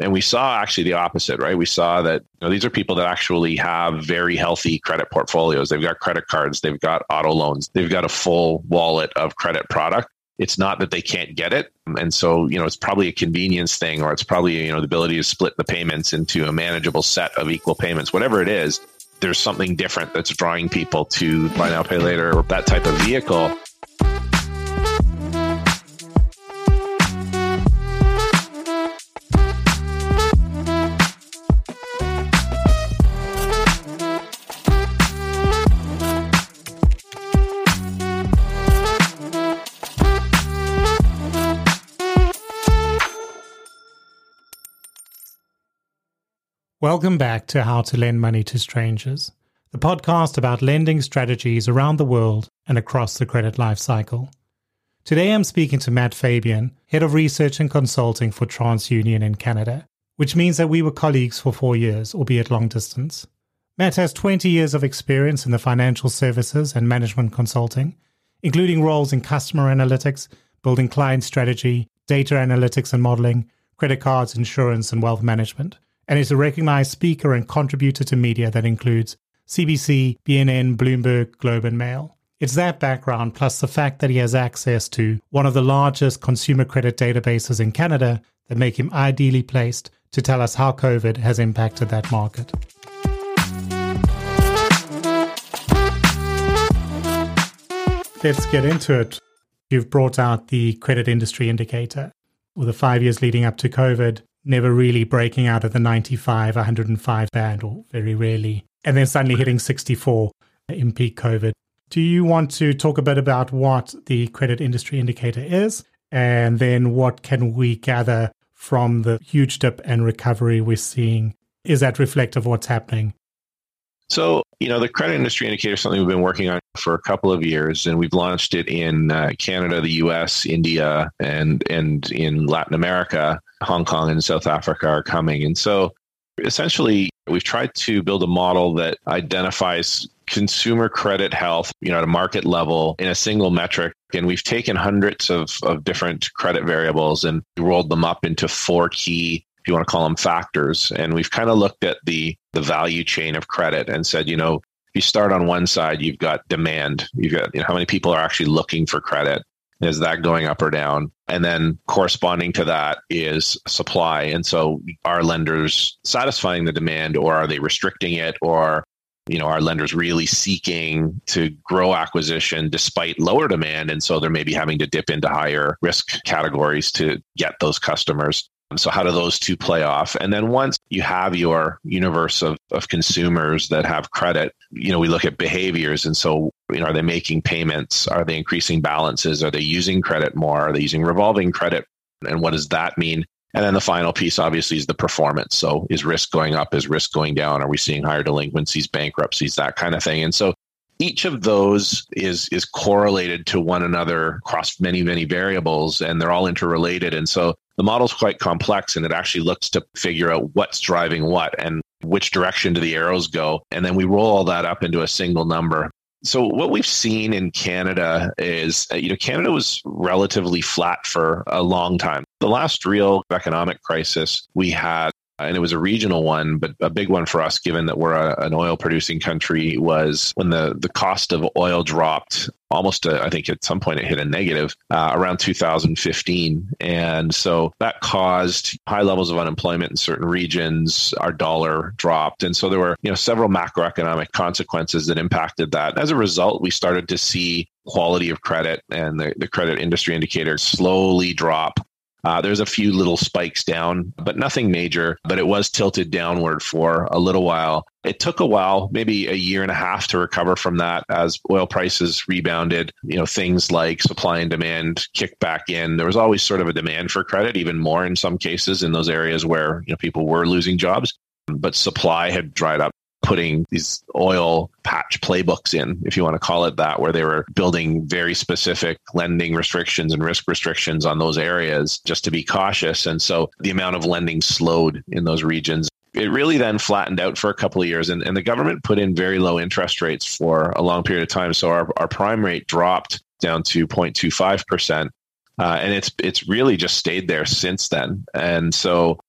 And we saw actually the opposite, right? We saw that you know, these are people that actually have very healthy credit portfolios. They've got credit cards, they've got auto loans, they've got a full wallet of credit product. It's not that they can't get it. And so, you know, it's probably a convenience thing or it's probably, you know, the ability to split the payments into a manageable set of equal payments, whatever it is. There's something different that's drawing people to buy now, pay later, or that type of vehicle. Welcome back to How to Lend Money to Strangers, the podcast about lending strategies around the world and across the credit life cycle. Today I'm speaking to Matt Fabian, Head of Research and Consulting for TransUnion in Canada, which means that we were colleagues for four years, albeit long distance. Matt has 20 years of experience in the financial services and management consulting, including roles in customer analytics, building client strategy, data analytics and modeling, credit cards, insurance, and wealth management and is a recognized speaker and contributor to media that includes CBC, BNN, Bloomberg, Globe, and Mail. It's that background, plus the fact that he has access to one of the largest consumer credit databases in Canada, that make him ideally placed to tell us how COVID has impacted that market. Let's get into it. You've brought out the credit industry indicator. With the five years leading up to COVID, never really breaking out of the 95, 105 band, or very rarely, and then suddenly hitting 64 in peak COVID. Do you want to talk a bit about what the credit industry indicator is, and then what can we gather from the huge dip and recovery we're seeing? Is that reflective of what's happening? So, you know, the credit industry indicator is something we've been working on for a couple of years, and we've launched it in uh, Canada, the U.S., India, and and in Latin America. Hong Kong and South Africa are coming, and so essentially, we've tried to build a model that identifies consumer credit health, you know, at a market level in a single metric. And we've taken hundreds of, of different credit variables and rolled them up into four key if you want to call them factors. And we've kind of looked at the the value chain of credit and said, you know, if you start on one side, you've got demand. You've got you know, how many people are actually looking for credit. Is that going up or down? And then corresponding to that is supply. And so are lenders satisfying the demand or are they restricting it or you know, are lenders really seeking to grow acquisition despite lower demand? And so they're maybe having to dip into higher risk categories to get those customers. So how do those two play off? And then once you have your universe of, of consumers that have credit, you know, we look at behaviors. And so, you know, are they making payments? Are they increasing balances? Are they using credit more? Are they using revolving credit? And what does that mean? And then the final piece, obviously, is the performance. So is risk going up? Is risk going down? Are we seeing higher delinquencies, bankruptcies, that kind of thing? And so each of those is is correlated to one another across many many variables and they're all interrelated and so the model's quite complex and it actually looks to figure out what's driving what and which direction do the arrows go and then we roll all that up into a single number so what we've seen in Canada is, uh, you know, Canada was relatively flat for a long time. The last real economic crisis we had and it was a regional one, but a big one for us, given that we're a, an oil producing country, was when the, the cost of oil dropped almost, a, I think at some point it hit a negative uh, around 2015. And so that caused high levels of unemployment in certain regions. Our dollar dropped. And so there were, you know, several macroeconomic consequences that impacted that. As a result, we started to see quality of credit and the, the credit industry indicators slowly drop Uh, there's a few little spikes down, but nothing major. But it was tilted downward for a little while. It took a while, maybe a year and a half to recover from that as oil prices rebounded. You know, things like supply and demand kicked back in. There was always sort of a demand for credit, even more in some cases in those areas where, you know, people were losing jobs. But supply had dried up putting these oil patch playbooks in, if you want to call it that, where they were building very specific lending restrictions and risk restrictions on those areas just to be cautious. And so the amount of lending slowed in those regions. It really then flattened out for a couple of years, and, and the government put in very low interest rates for a long period of time. So our, our prime rate dropped down to 0.25%. Uh, and it's it's really just stayed there since then. And so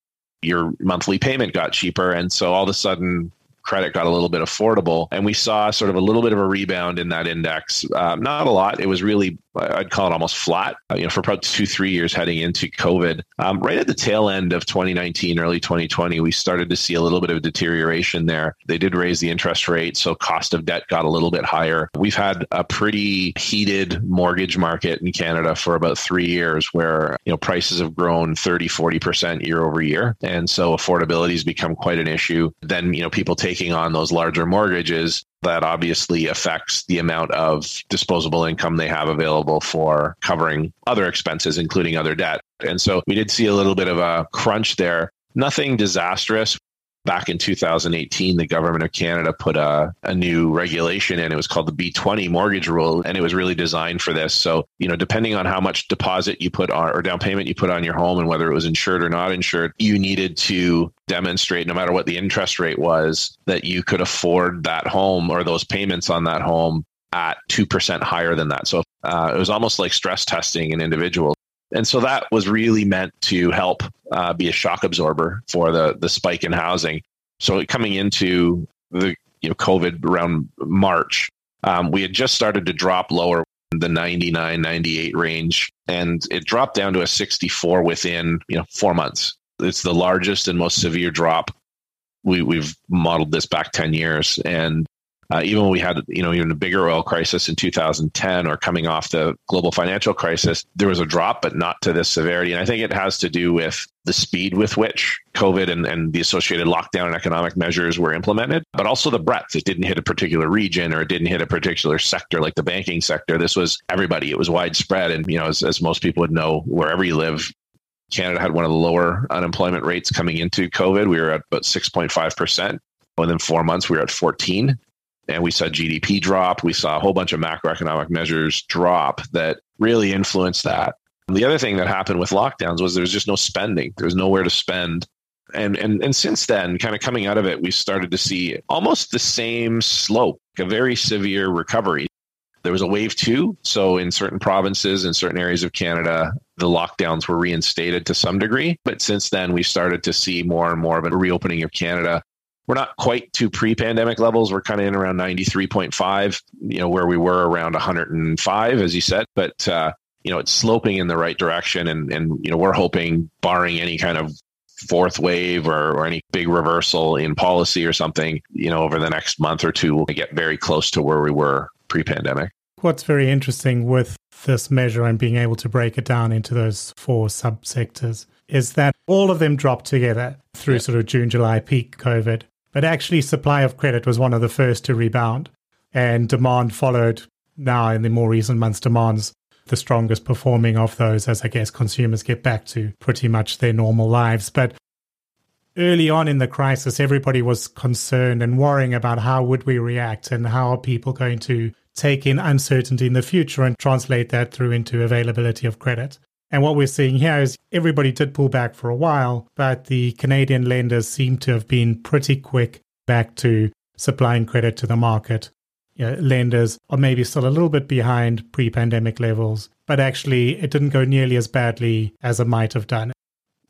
your monthly payment got cheaper. And so all of a sudden, credit got a little bit affordable. And we saw sort of a little bit of a rebound in that index. Um, not a lot. It was really, I'd call it almost flat, uh, you know, for about two, three years heading into COVID. Um, right at the tail end of 2019, early 2020, we started to see a little bit of deterioration there. They did raise the interest rate. So cost of debt got a little bit higher. We've had a pretty heated mortgage market in Canada for about three years where, you know, prices have grown 30, 40% year over year. And so affordability has become quite an issue. Then, you know, people take taking on those larger mortgages, that obviously affects the amount of disposable income they have available for covering other expenses, including other debt. And so we did see a little bit of a crunch there. Nothing disastrous back in 2018, the government of Canada put a, a new regulation in. It was called the B20 mortgage rule, and it was really designed for this. So, you know, depending on how much deposit you put on or down payment you put on your home and whether it was insured or not insured, you needed to demonstrate, no matter what the interest rate was, that you could afford that home or those payments on that home at 2% higher than that. So uh, it was almost like stress testing an individual. And so that was really meant to help uh, be a shock absorber for the the spike in housing. So coming into the you know COVID around March, um, we had just started to drop lower the 99 98 range and it dropped down to a 64 within you know 4 months it's the largest and most severe drop we, we've modeled this back 10 years and uh, even when we had, you know, even a bigger oil crisis in 2010 or coming off the global financial crisis, there was a drop, but not to this severity. And I think it has to do with the speed with which COVID and, and the associated lockdown and economic measures were implemented, but also the breadth. It didn't hit a particular region or it didn't hit a particular sector like the banking sector. This was everybody. It was widespread. And, you know, as, as most people would know, wherever you live, Canada had one of the lower unemployment rates coming into COVID. We were at about 6.5%. Within four months, we were at 14 and we saw GDP drop. We saw a whole bunch of macroeconomic measures drop that really influenced that. The other thing that happened with lockdowns was there was just no spending. There was nowhere to spend. And, and, and since then, kind of coming out of it, we started to see almost the same slope, a very severe recovery. There was a wave two. So, in certain provinces, in certain areas of Canada, the lockdowns were reinstated to some degree. But since then, we started to see more and more of a reopening of Canada we're not quite to pre-pandemic levels. We're kind of in around 93.5, you know, where we were around 105, as you said. But uh, you know, it's sloping in the right direction, and and you know, we're hoping, barring any kind of fourth wave or, or any big reversal in policy or something, you know, over the next month or two, we'll get very close to where we were pre-pandemic. What's very interesting with this measure and being able to break it down into those four subsectors is that all of them dropped together through sort of June, July peak COVID. But actually, supply of credit was one of the first to rebound, and demand followed. Now, in the more recent months, demand's the strongest performing of those as I guess consumers get back to pretty much their normal lives. But early on in the crisis, everybody was concerned and worrying about how would we react and how are people going to take in uncertainty in the future and translate that through into availability of credit. And what we're seeing here is everybody did pull back for a while, but the Canadian lenders seem to have been pretty quick back to supplying credit to the market. You know, lenders are maybe still a little bit behind pre pandemic levels, but actually it didn't go nearly as badly as it might have done.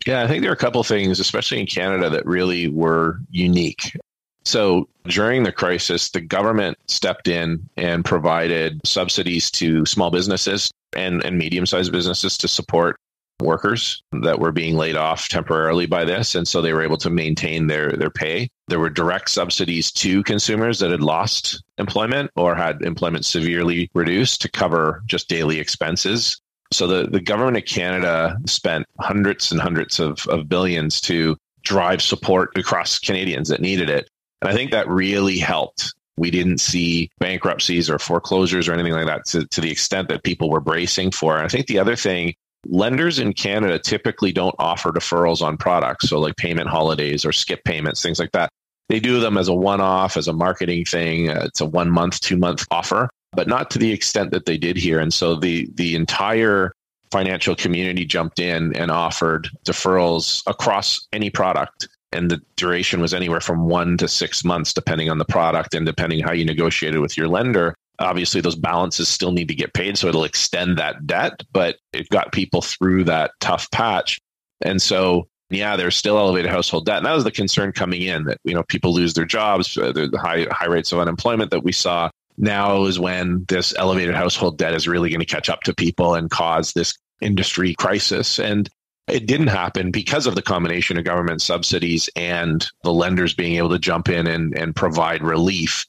Yeah, I think there are a couple things, especially in Canada, that really were unique. So during the crisis, the government stepped in and provided subsidies to small businesses and, and medium sized businesses to support workers that were being laid off temporarily by this. And so they were able to maintain their, their pay. There were direct subsidies to consumers that had lost employment or had employment severely reduced to cover just daily expenses. So the, the government of Canada spent hundreds and hundreds of, of billions to drive support across Canadians that needed it. And I think that really helped. We didn't see bankruptcies or foreclosures or anything like that to, to the extent that people were bracing for. And I think the other thing, lenders in Canada typically don't offer deferrals on products. So, like payment holidays or skip payments, things like that. They do them as a one off, as a marketing thing. Uh, it's a one month, two month offer, but not to the extent that they did here. And so the, the entire financial community jumped in and offered deferrals across any product. And the duration was anywhere from one to six months, depending on the product and depending how you negotiated with your lender. Obviously, those balances still need to get paid, so it'll extend that debt, but it got people through that tough patch. And so, yeah, there's still elevated household debt. And that was the concern coming in that, you know, people lose their jobs, uh, the high, high rates of unemployment that we saw now is when this elevated household debt is really going to catch up to people and cause this industry crisis. And it didn't happen because of the combination of government subsidies and the lenders being able to jump in and, and provide relief.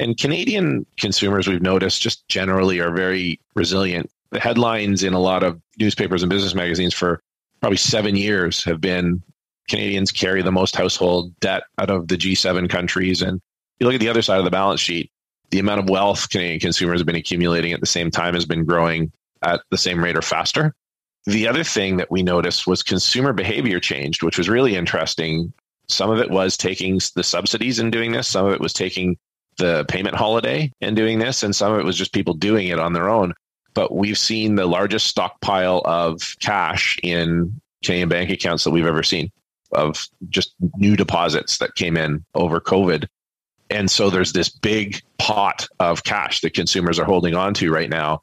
And Canadian consumers, we've noticed, just generally are very resilient. The headlines in a lot of newspapers and business magazines for probably seven years have been Canadians carry the most household debt out of the G7 countries. And you look at the other side of the balance sheet, the amount of wealth Canadian consumers have been accumulating at the same time has been growing at the same rate or faster. The other thing that we noticed was consumer behavior changed, which was really interesting. Some of it was taking the subsidies and doing this, some of it was taking the payment holiday and doing this, and some of it was just people doing it on their own. But we've seen the largest stockpile of cash in Canadian bank accounts that we've ever seen of just new deposits that came in over COVID. And so there's this big pot of cash that consumers are holding on to right now.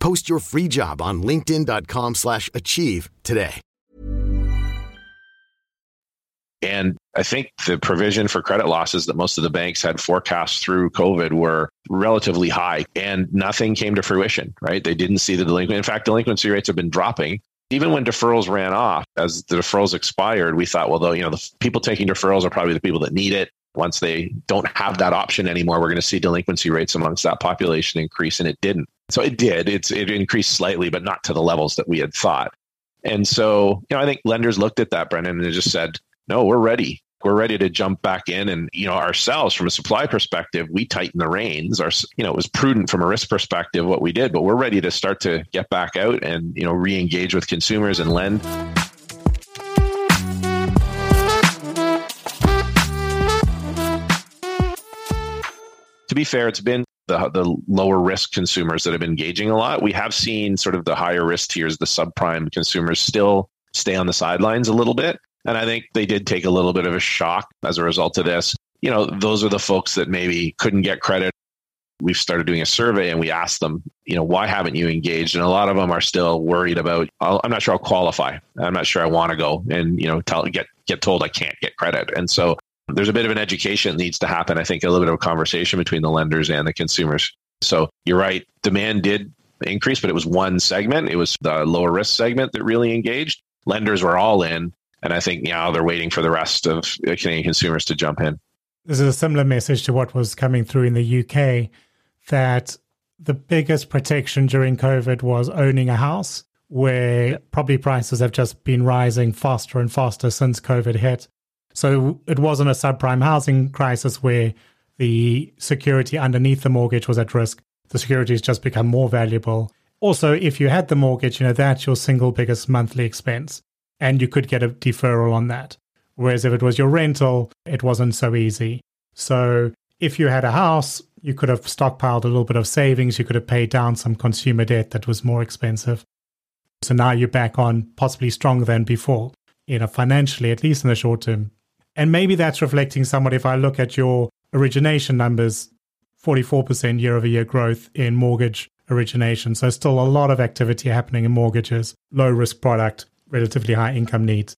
Post your free job on linkedin.com slash achieve today. And I think the provision for credit losses that most of the banks had forecast through COVID were relatively high and nothing came to fruition, right? They didn't see the delinquency. In fact, delinquency rates have been dropping. Even when deferrals ran off, as the deferrals expired, we thought, well, though, you know, the people taking deferrals are probably the people that need it. Once they don't have that option anymore, we're going to see delinquency rates amongst that population increase, and it didn't. So it did. It's it increased slightly, but not to the levels that we had thought. And so, you know, I think lenders looked at that, Brendan, and they just said, no, we're ready. We're ready to jump back in. And, you know, ourselves from a supply perspective, we tighten the reins. Our, you know, it was prudent from a risk perspective what we did, but we're ready to start to get back out and, you know, re engage with consumers and lend. To be fair, it's been the, the lower risk consumers that have been engaging a lot. We have seen sort of the higher risk tiers, the subprime consumers, still stay on the sidelines a little bit. And I think they did take a little bit of a shock as a result of this. You know, those are the folks that maybe couldn't get credit. We've started doing a survey and we asked them, you know, why haven't you engaged? And a lot of them are still worried about, I'm not sure I'll qualify. I'm not sure I want to go and, you know, tell, get, get told I can't get credit. And so there's a bit of an education that needs to happen. I think a little bit of a conversation between the lenders and the consumers. So you're right. Demand did increase, but it was one segment. It was the lower risk segment that really engaged. Lenders were all in. And I think now they're waiting for the rest of Canadian consumers to jump in. This is a similar message to what was coming through in the UK that the biggest protection during COVID was owning a house, where property prices have just been rising faster and faster since COVID hit. So it wasn't a subprime housing crisis where the security underneath the mortgage was at risk. The security has just become more valuable Also, if you had the mortgage, you know, that's your single biggest monthly expense and you could get a deferral on that. Whereas if it was your rental, it wasn't so easy. So if you had a house, you could have stockpiled a little bit of savings. You could have paid down some consumer debt that was more expensive. So now you're back on possibly stronger than before, you know, financially, at least in the short term. And maybe that's reflecting somewhat if I look at your origination numbers, 44% year over year growth in mortgage origination. So still a lot of activity happening in mortgages, low risk product, relatively high income needs.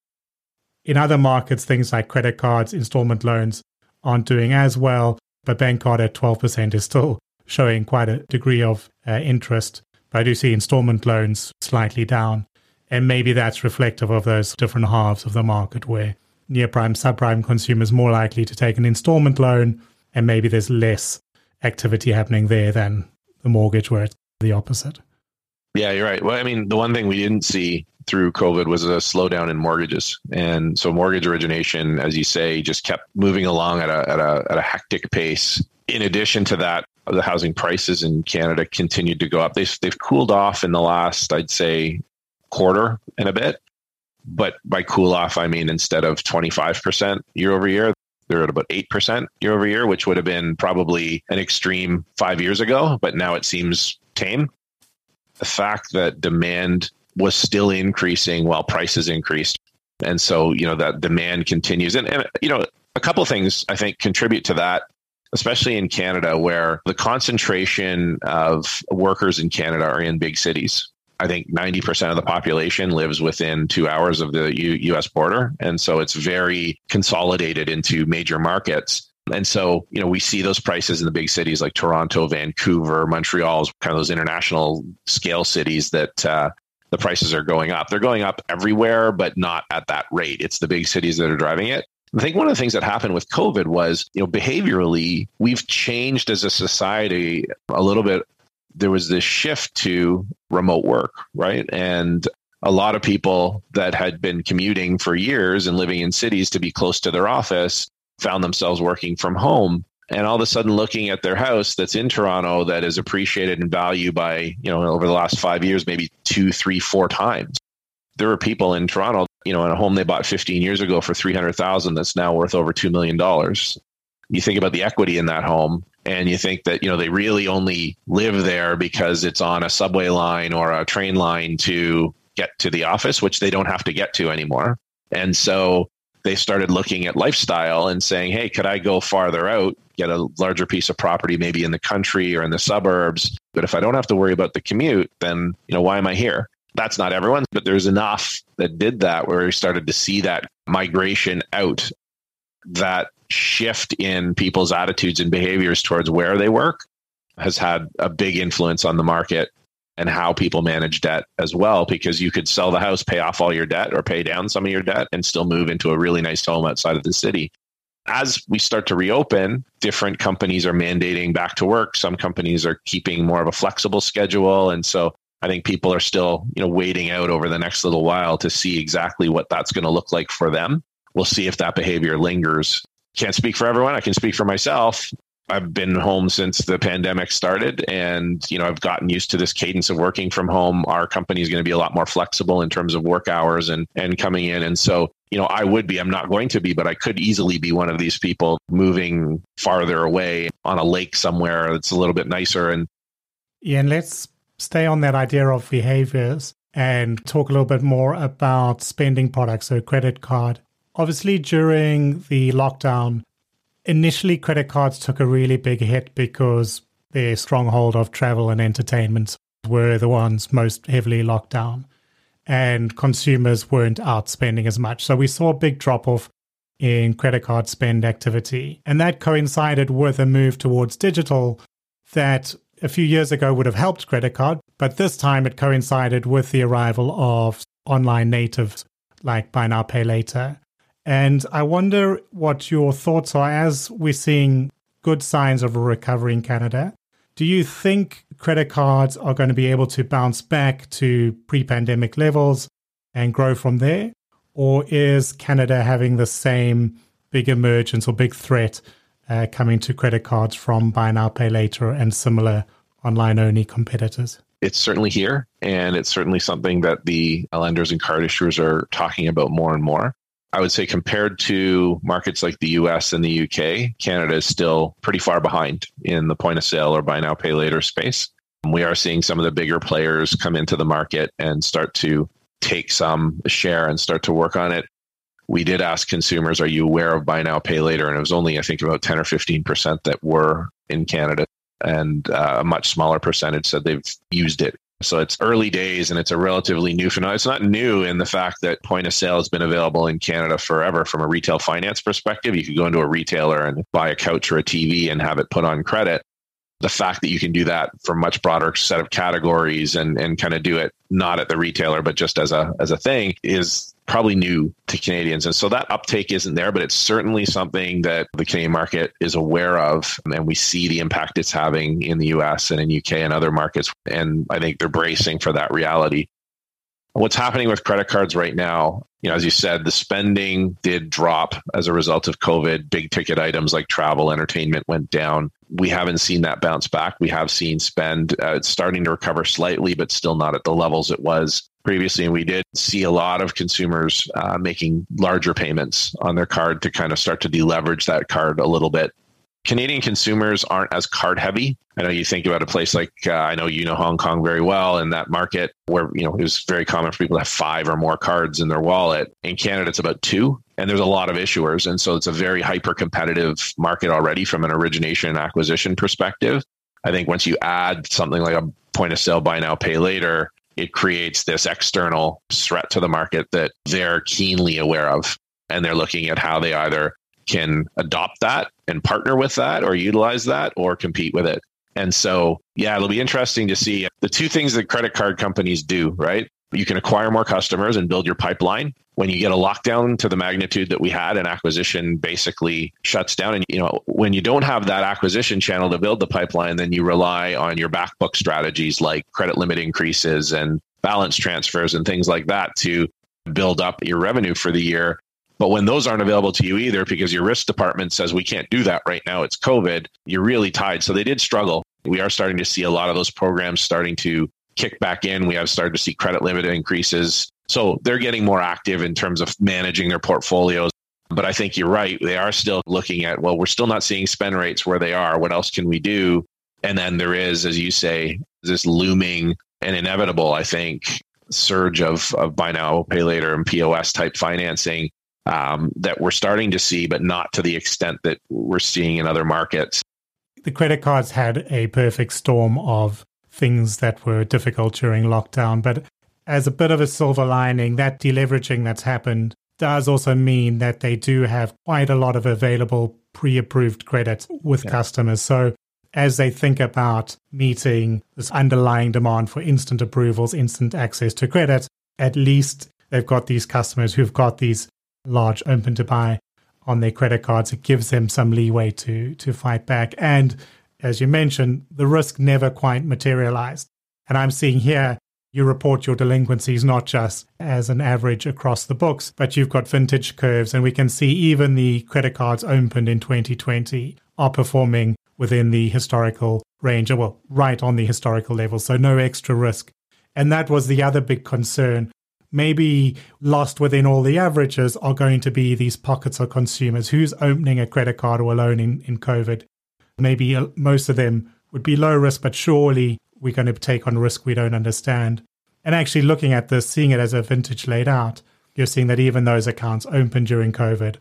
In other markets, things like credit cards, installment loans aren't doing as well, but bank card at 12% is still showing quite a degree of uh, interest. But I do see installment loans slightly down. And maybe that's reflective of those different halves of the market where near prime, subprime consumers more likely to take an installment loan, and maybe there's less activity happening there than the mortgage where it's the opposite. Yeah, you're right. Well, I mean, the one thing we didn't see through COVID was a slowdown in mortgages, and so mortgage origination, as you say, just kept moving along at a at a at a hectic pace. In addition to that, the housing prices in Canada continued to go up. They've they've cooled off in the last, I'd say, quarter and a bit. But by cool off, I mean instead of 25% year over year, they're at about 8% year over year, which would have been probably an extreme five years ago, but now it seems tame. The fact that demand was still increasing while prices increased. And so, you know, that demand continues. And, and you know, a couple things I think contribute to that, especially in Canada, where the concentration of workers in Canada are in big cities. I think 90% of the population lives within two hours of the U- US border. And so it's very consolidated into major markets. And so, you know, we see those prices in the big cities like Toronto, Vancouver, Montreal, kind of those international scale cities that uh, the prices are going up. They're going up everywhere, but not at that rate. It's the big cities that are driving it. I think one of the things that happened with COVID was, you know, behaviorally, we've changed as a society a little bit there was this shift to remote work, right? And a lot of people that had been commuting for years and living in cities to be close to their office found themselves working from home and all of a sudden looking at their house that's in Toronto that is appreciated in value by, you know, over the last five years, maybe two, three, four times. There are people in Toronto, you know, in a home they bought 15 years ago for 300,000 that's now worth over $2 million. You think about the equity in that home and you think that you know they really only live there because it's on a subway line or a train line to get to the office which they don't have to get to anymore. And so they started looking at lifestyle and saying hey could i go farther out get a larger piece of property maybe in the country or in the suburbs? But if i don't have to worry about the commute then you know why am i here? That's not everyone but there's enough that did that where we started to see that migration out that shift in people's attitudes and behaviors towards where they work has had a big influence on the market and how people manage debt as well because you could sell the house pay off all your debt or pay down some of your debt and still move into a really nice home outside of the city. As we start to reopen different companies are mandating back to work. Some companies are keeping more of a flexible schedule. And so i think people are still you know waiting out over the next little while to see exactly what that's going to look like for them. We'll see if that behavior lingers can't speak for everyone. I can speak for myself. I've been home since the pandemic started and you know I've gotten used to this cadence of working from home. Our company is going to be a lot more flexible in terms of work hours and and coming in and so you know I would be I'm not going to be but I could easily be one of these people moving farther away on a lake somewhere that's a little bit nicer and yeah and let's stay on that idea of behaviors and talk a little bit more about spending products so credit card Obviously, during the lockdown, initially credit cards took a really big hit because their stronghold of travel and entertainment were the ones most heavily locked down. And consumers weren't out spending as much. So we saw a big drop off in credit card spend activity. And that coincided with a move towards digital that a few years ago would have helped credit card, but this time it coincided with the arrival of online natives like Buy Now Pay Later and I wonder what your thoughts are as we're seeing good signs of a recovery in Canada. Do you think credit cards are going to be able to bounce back to pre pandemic levels and grow from there? Or is Canada having the same big emergence or big threat uh, coming to credit cards from buy now, pay later and similar online only competitors? it's certainly here, and it's certainly something that the lenders and card issuers are talking about more and more. I would say compared to markets like the US and the UK, Canada is still pretty far behind in the point of sale or buy now, pay later space. We are seeing some of the bigger players come into the market and start to take some share and start to work on it. We did ask consumers, are you aware of buy now, pay later? And it was only, I think, about 10 or 15% that were in Canada. And uh, a much smaller percentage said they've used it so it's early days and it's a relatively new phenomenon. It's not new in the fact that point of sale has been available in Canada forever from a retail finance perspective. You could go into a retailer and buy a couch or a TV and have it put on credit. The fact that you can do that for much broader set of categories and, and kind of do it not at the retailer, but just as a as a thing is probably new to Canadians. And so that uptake isn't there, but it's certainly something that the Canadian market is aware of. And we see the impact it's having in the US and in UK and other markets. And I think they're bracing for that reality. What's happening with credit cards right now, you know, as you said, the spending did drop as a result of COVID. Big ticket items like travel, entertainment went down. We haven't seen that bounce back. We have seen spend uh, starting to recover slightly, but still not at the levels it was previously. And we did see a lot of consumers uh, making larger payments on their card to kind of start to deleverage that card a little bit. Canadian consumers aren't as card heavy. I know you think about a place like uh, I know you know Hong Kong very well, and that market where you know it was very common for people to have five or more cards in their wallet. In Canada, it's about two, and there's a lot of issuers, and so it's a very hyper competitive market already from an origination and acquisition perspective. I think once you add something like a point of sale buy now pay later, it creates this external threat to the market that they're keenly aware of. And they're looking at how they either can adopt that and partner with that or utilize that or compete with it. And so, yeah, it'll be interesting to see the two things that credit card companies do, right? You can acquire more customers and build your pipeline. When you get a lockdown to the magnitude that we had, an acquisition basically shuts down. And you know, when you don't have that acquisition channel to build the pipeline, then you rely on your back book strategies like credit limit increases and balance transfers and things like that to build up your revenue for the year. But when those aren't available to you either, because your risk department says we can't do that right now, it's COVID, you're really tied. So they did struggle. We are starting to see a lot of those programs starting to kick back in. We have started to see credit limit increases. So they're getting more active in terms of managing their portfolios. But I think you're right. They are still looking at, well, we're still not seeing spend rates where they are. What else can we do? And then there is, as you say, this looming and inevitable, I think, surge of, of buy now, pay later and POS type financing um, that we're starting to see, but not to the extent that we're seeing in other markets. The credit cards had a perfect storm of things that were difficult during lockdown. But as a bit of a silver lining, that deleveraging that's happened does also mean that they do have quite a lot of available pre approved credit with yeah. customers. So as they think about meeting this underlying demand for instant approvals, instant access to credit, at least they've got these customers who've got these large open to buy on their credit cards. It gives them some leeway to to fight back. And as you mentioned, the risk never quite materialized. And I'm seeing here you report your delinquencies not just as an average across the books, but you've got vintage curves. And we can see even the credit cards opened in 2020 are performing within the historical range, or well, right on the historical level. So no extra risk. And that was the other big concern. Maybe lost within all the averages are going to be these pockets of consumers. Who's opening a credit card or a loan in, in COVID? Maybe uh, most of them would be low risk, but surely we're going to take on risk we don't understand. And actually, looking at this, seeing it as a vintage laid out, you're seeing that even those accounts opened during COVID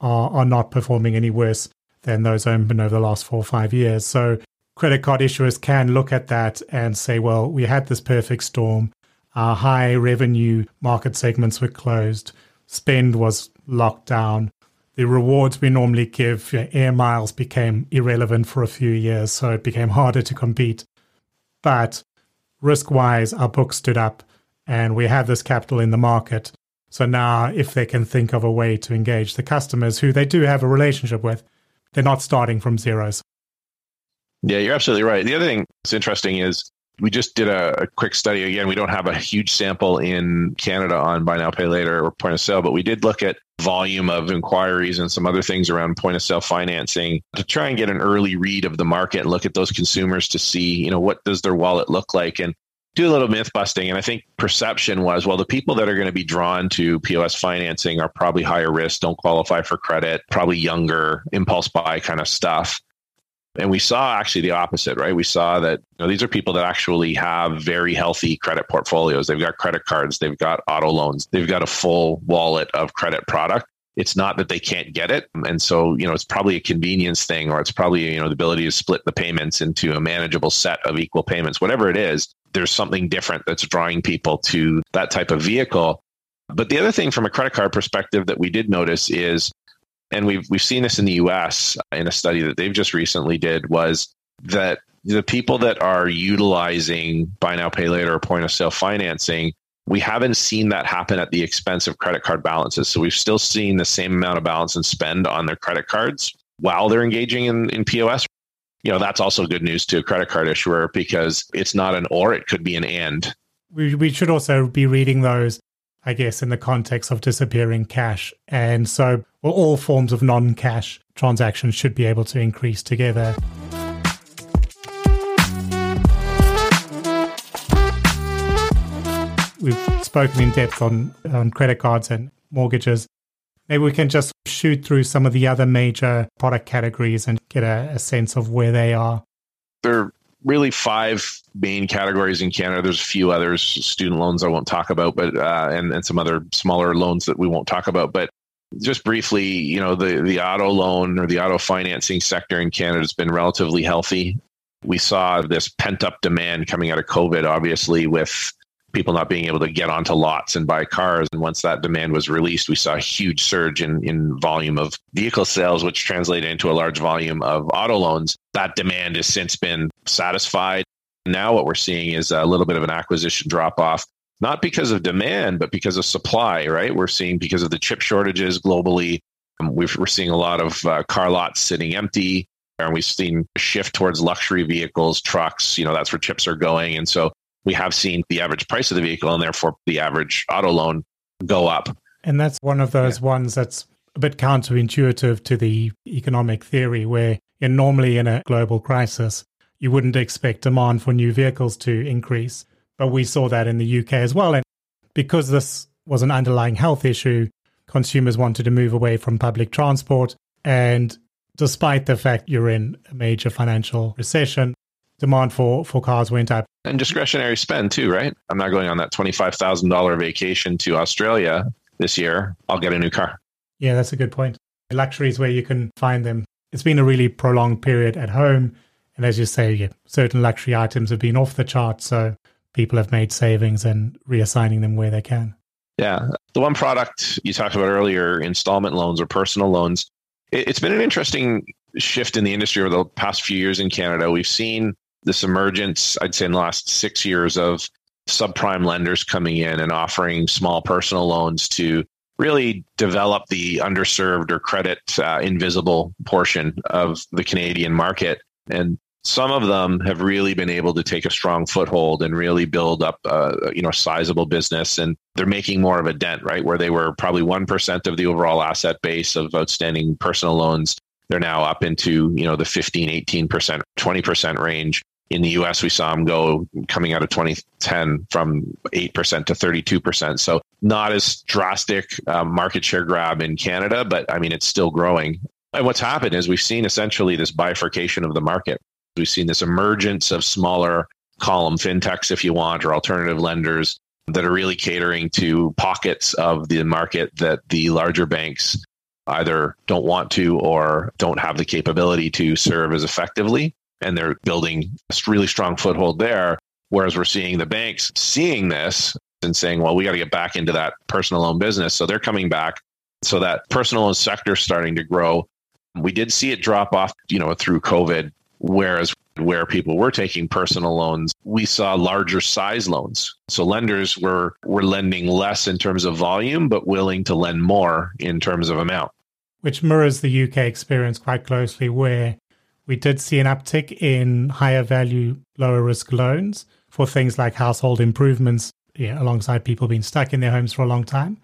are, are not performing any worse than those opened over the last four or five years. So, credit card issuers can look at that and say, well, we had this perfect storm. Our high revenue market segments were closed, spend was locked down, the rewards we normally give you know, air miles became irrelevant for a few years, so it became harder to compete. But risk wise, our book stood up and we had this capital in the market. So now, if they can think of a way to engage the customers who they do have a relationship with, they're not starting from zeros. Yeah, you're absolutely right. The other thing that's interesting is we just did a, a, quick study. Again, we don't have a huge sample in Canada on buy now, pay later or point of sale, but we did look at volume of inquiries and some other things around point of sale financing to try and get an early read of the market and look at those consumers to see, you know, what does their wallet look like? And do a little myth busting. And I think perception was, well, the people that are going to be drawn to POS financing are probably higher risk, don't qualify for credit, probably younger, impulse buy kind of stuff. And we saw actually the opposite, right? We saw that you know, these are people that actually have very healthy credit portfolios. They've got credit cards, they've got auto loans, they've got a full wallet of credit product. It's not that they can't get it. And so, you know, it's probably a convenience thing, or it's probably, you know, the ability to split the payments into a manageable set of equal payments, whatever it is. There's something different that's drawing people to that type of vehicle. But the other thing from a credit card perspective that we did notice is and we've we've seen this in the US in a study that they've just recently did was that the people that are utilizing buy now pay later or point of sale financing we haven't seen that happen at the expense of credit card balances. So we've still seen the same amount of balance and spend on their credit cards while they're engaging in, in pos you know that's also good news to a credit card issuer because it's not an or it could be an and. We, we should also be reading those I guess, in the context of disappearing cash. And so well, all forms of non cash transactions should be able to increase together. We've spoken in depth on, on credit cards and mortgages. Maybe we can just shoot through some of the other major product categories and get a, a sense of where they are. They're really five main categories in Canada. There's a few others, student loans I won't talk about, but uh, and and some other smaller loans that we won't talk about. But just briefly, you know, the the auto loan or the auto financing sector in Canada has been relatively healthy. We saw this pent up demand coming out of COVID, obviously, with people not being able to get onto lots and buy cars. And once that demand was released, we saw a huge surge in, in volume of vehicle sales, which translated into a large volume of auto loans. That demand has since been satisfied. Now, what we're seeing is a little bit of an acquisition drop off, not because of demand, but because of supply, right? We're seeing because of the chip shortages globally. Um, we're seeing a lot of uh, car lots sitting empty and we've seen a shift towards luxury vehicles, trucks, you know, that's where chips are going. And so we have seen the average price of the vehicle and therefore the average auto loan go up. And that's one of those yeah. ones that's a bit counterintuitive to the economic theory, where in normally in a global crisis, you wouldn't expect demand for new vehicles to increase. But we saw that in the UK as well. And because this was an underlying health issue, consumers wanted to move away from public transport. And despite the fact you're in a major financial recession, demand for, for cars went up. And discretionary spend too, right? I'm not going on that $25,000 vacation to Australia this year. I'll get a new car. Yeah, that's a good point. Luxuries where you can find them. It's been a really prolonged period at home. And as you say, yeah, certain luxury items have been off the chart. So people have made savings and reassigning them where they can. Yeah. The one product you talked about earlier, installment loans or personal loans, it's been an interesting shift in the industry over the past few years in Canada. We've seen this emergence, I'd say in the last six years of subprime lenders coming in and offering small personal loans to really develop the underserved or credit uh, invisible portion of the Canadian market. And some of them have really been able to take a strong foothold and really build up a you know sizable business. And they're making more of a dent right where they were probably 1% of the overall asset base of outstanding personal loans. They're now up into you know the 15 18% 20% range in the US, we saw them go coming out of 2010 from 8% to 32%. So, not as drastic uh, market share grab in Canada, but I mean, it's still growing. And what's happened is we've seen essentially this bifurcation of the market. We've seen this emergence of smaller column fintechs, if you want, or alternative lenders that are really catering to pockets of the market that the larger banks either don't want to or don't have the capability to serve as effectively and they're building a really strong foothold there. Whereas we're seeing the banks seeing this and saying, well, we got to get back into that personal loan business. So they're coming back. So that personal loan sector starting to grow. We did see it drop off, you know, through COVID, whereas where people were taking personal loans, we saw larger size loans. So lenders were were lending less in terms of volume, but willing to lend more in terms of amount. Which mirrors the UK experience quite closely, where we did see an uptick in higher value, lower risk loans for things like household improvements, yeah, alongside people being stuck in their homes for a long time.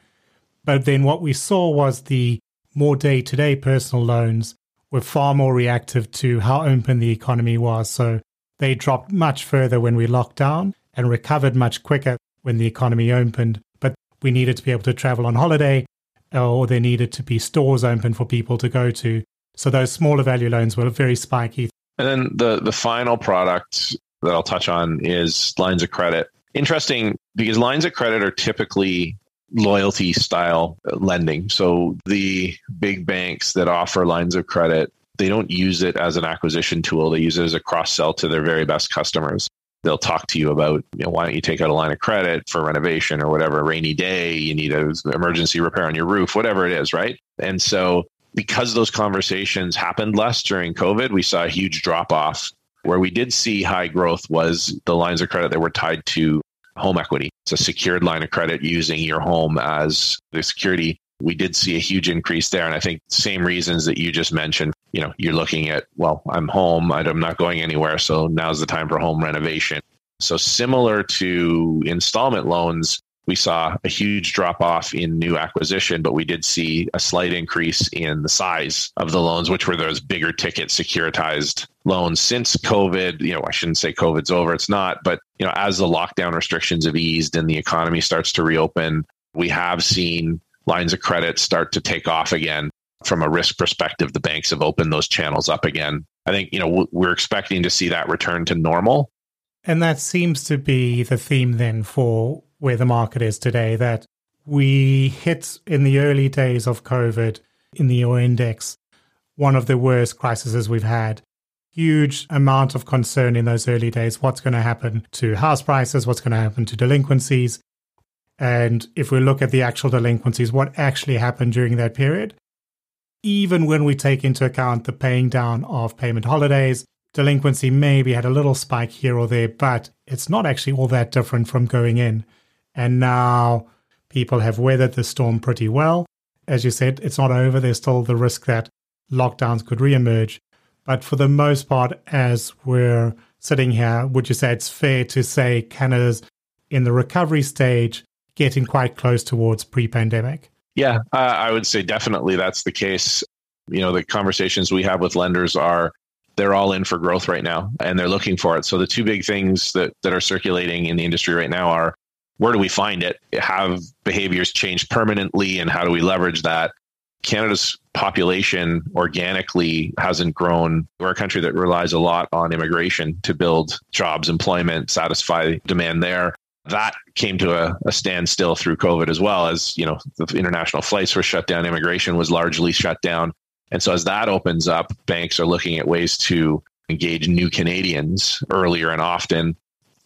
But then what we saw was the more day to day personal loans were far more reactive to how open the economy was. So they dropped much further when we locked down. and recovered much quicker when the economy opened. But we needed to be able to travel on holiday, or there needed to be stores open for people to go to. So those smaller value loans were very spiky. And then the the final product that I'll touch on is lines of credit. Interesting because lines of credit are typically loyalty style lending. So the big banks that offer lines of credit, they don't use it as an acquisition tool. They use it as a cross sell to their very best customers. They'll talk to you about, you know, why don't you take out a line of credit for renovation or whatever, rainy day, you need an emergency repair on your roof, whatever it is, right? And so because those conversations happened less during COVID, we saw a huge drop off. Where we did see high growth was the lines of credit that were tied to home equity. It's a secured line of credit using your home as the security. We did see a huge increase there. And I think same reasons that you just mentioned, you know, you're looking at, well, I'm home, I'm not going anywhere. So now's the time for home renovation. So similar to installment loans, we saw a huge drop off in new acquisition, but we did see a slight increase in the size of the loans, which were those bigger ticket securitized loans since COVID. You know, I shouldn't say COVID's over, it's not, but you know, as the lockdown restrictions have eased and the economy starts to reopen, we have seen lines of credit start to take off again. From a risk perspective, the banks have opened those channels up again. I think, you know, we're expecting to see that return to normal. And that seems to be the theme then for where the market is today that we hit in the early days of COVID in the euro index, one of the worst crises we've had. Huge amount of concern in those early days. What's going to happen to house prices? What's going to happen to delinquencies? And if we look at the actual delinquencies, what actually happened during that period, even when we take into account the paying down of payment holidays, delinquency maybe had a little spike here or there, but it's not actually all that different from going in. And now people have weathered the storm pretty well. As you said, it's not over. There's still the risk that lockdowns could reemerge. But for the most part, as we're sitting here, would you say it's fair to say Canada's in the recovery stage, getting quite close towards pre pandemic? Yeah, uh, I would say definitely that's the case. You know, the conversations we have with lenders are they're all in for growth right now and they're looking for it. So the two big things that, that are circulating in the industry right now are where do we find it? Have behaviors changed permanently, and how do we leverage that? Canada's population organically hasn't grown. We're a country that relies a lot on immigration to build jobs, employment, satisfy demand there. That came to a, a standstill through COVID as well as, you know, the international flights were shut down, immigration was largely shut down. And so as that opens up, banks are looking at ways to engage new Canadians earlier and often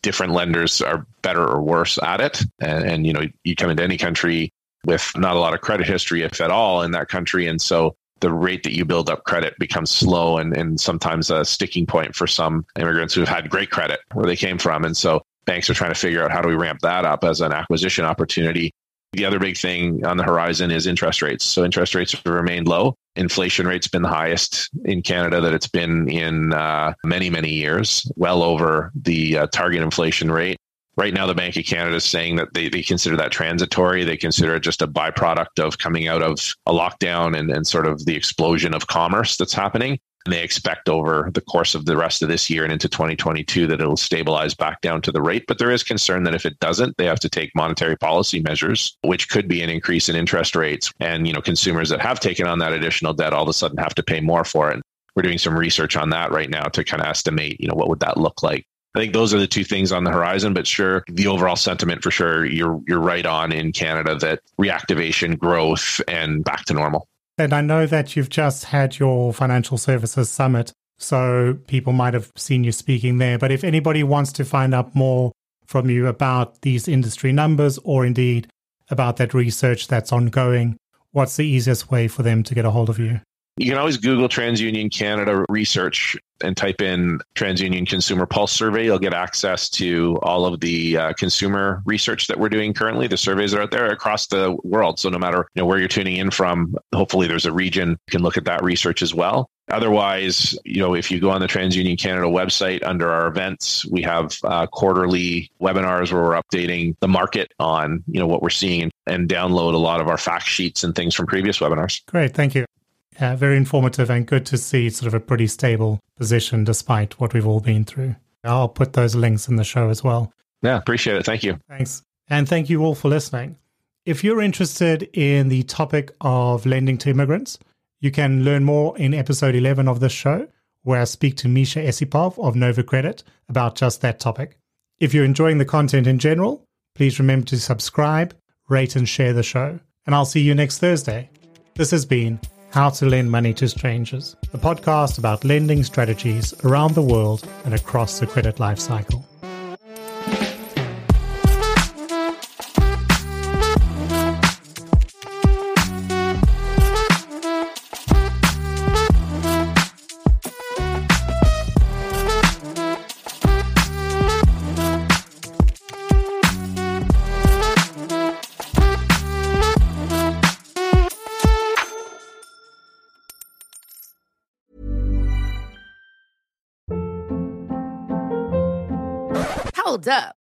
different lenders are better or worse at it. And, and, you know, you come into any country with not a lot of credit history, if at all, in that country. And so the rate that you build up credit becomes slow and, and sometimes a sticking point for some immigrants who've had great credit where they came from. And so banks are trying to figure out how do we ramp that up as an acquisition opportunity. The other big thing on the horizon is interest rates. So interest rates have remained low. Inflation rate's been the highest in Canada that it's been in uh, many, many years, well over the uh, target inflation rate. Right now, the Bank of Canada is saying that they, they consider that transitory. They consider it just a byproduct of coming out of a lockdown and, and sort of the explosion of commerce that's happening. And they expect over the course of the rest of this year and into 2022 that it'll stabilize back down to the rate. But there is concern that if it doesn't, they have to take monetary policy measures, which could be an increase in interest rates. And, you know, consumers that have taken on that additional debt all of a sudden have to pay more for it. We're doing some research on that right now to kind of estimate, you know, what would that look like. I think those are the two things on the horizon, but sure, the overall sentiment for sure, you're you're right on in Canada that reactivation, growth, and back to normal. And I know that you've just had your financial services summit, so people might have seen you speaking there. But if anybody wants to find out more from you about these industry numbers or indeed about that research that's ongoing, what's the easiest way for them to get a hold of you? You can always Google TransUnion Canada research and type in TransUnion Consumer Pulse Survey. You'll get access to all of the uh, consumer research that we're doing currently. The surveys are out there across the world. So no matter you know, where you're tuning in from, hopefully there's a region you can look at that research as well. Otherwise, you know, if you go on the TransUnion Canada website under our events, we have uh, quarterly webinars where we're updating the market on, you know, what we're seeing and, and download a lot of our fact sheets and things from previous webinars. Great. Thank you. Yeah, very informative and good to see sort of a pretty stable position despite what we've all been through. I'll put those links in the show as well. Yeah, appreciate it. Thank you. Thanks. And thank you all for listening. If you're interested in the topic of lending to immigrants, you can learn more in episode 11 of this show, where I speak to Misha Esipov of Nova Credit about just that topic. If you're enjoying the content in general, please remember to subscribe, rate, and share the show. And I'll see you next Thursday. This has been How to Lend Money to Strangers, the podcast about lending strategies around the world and across the credit life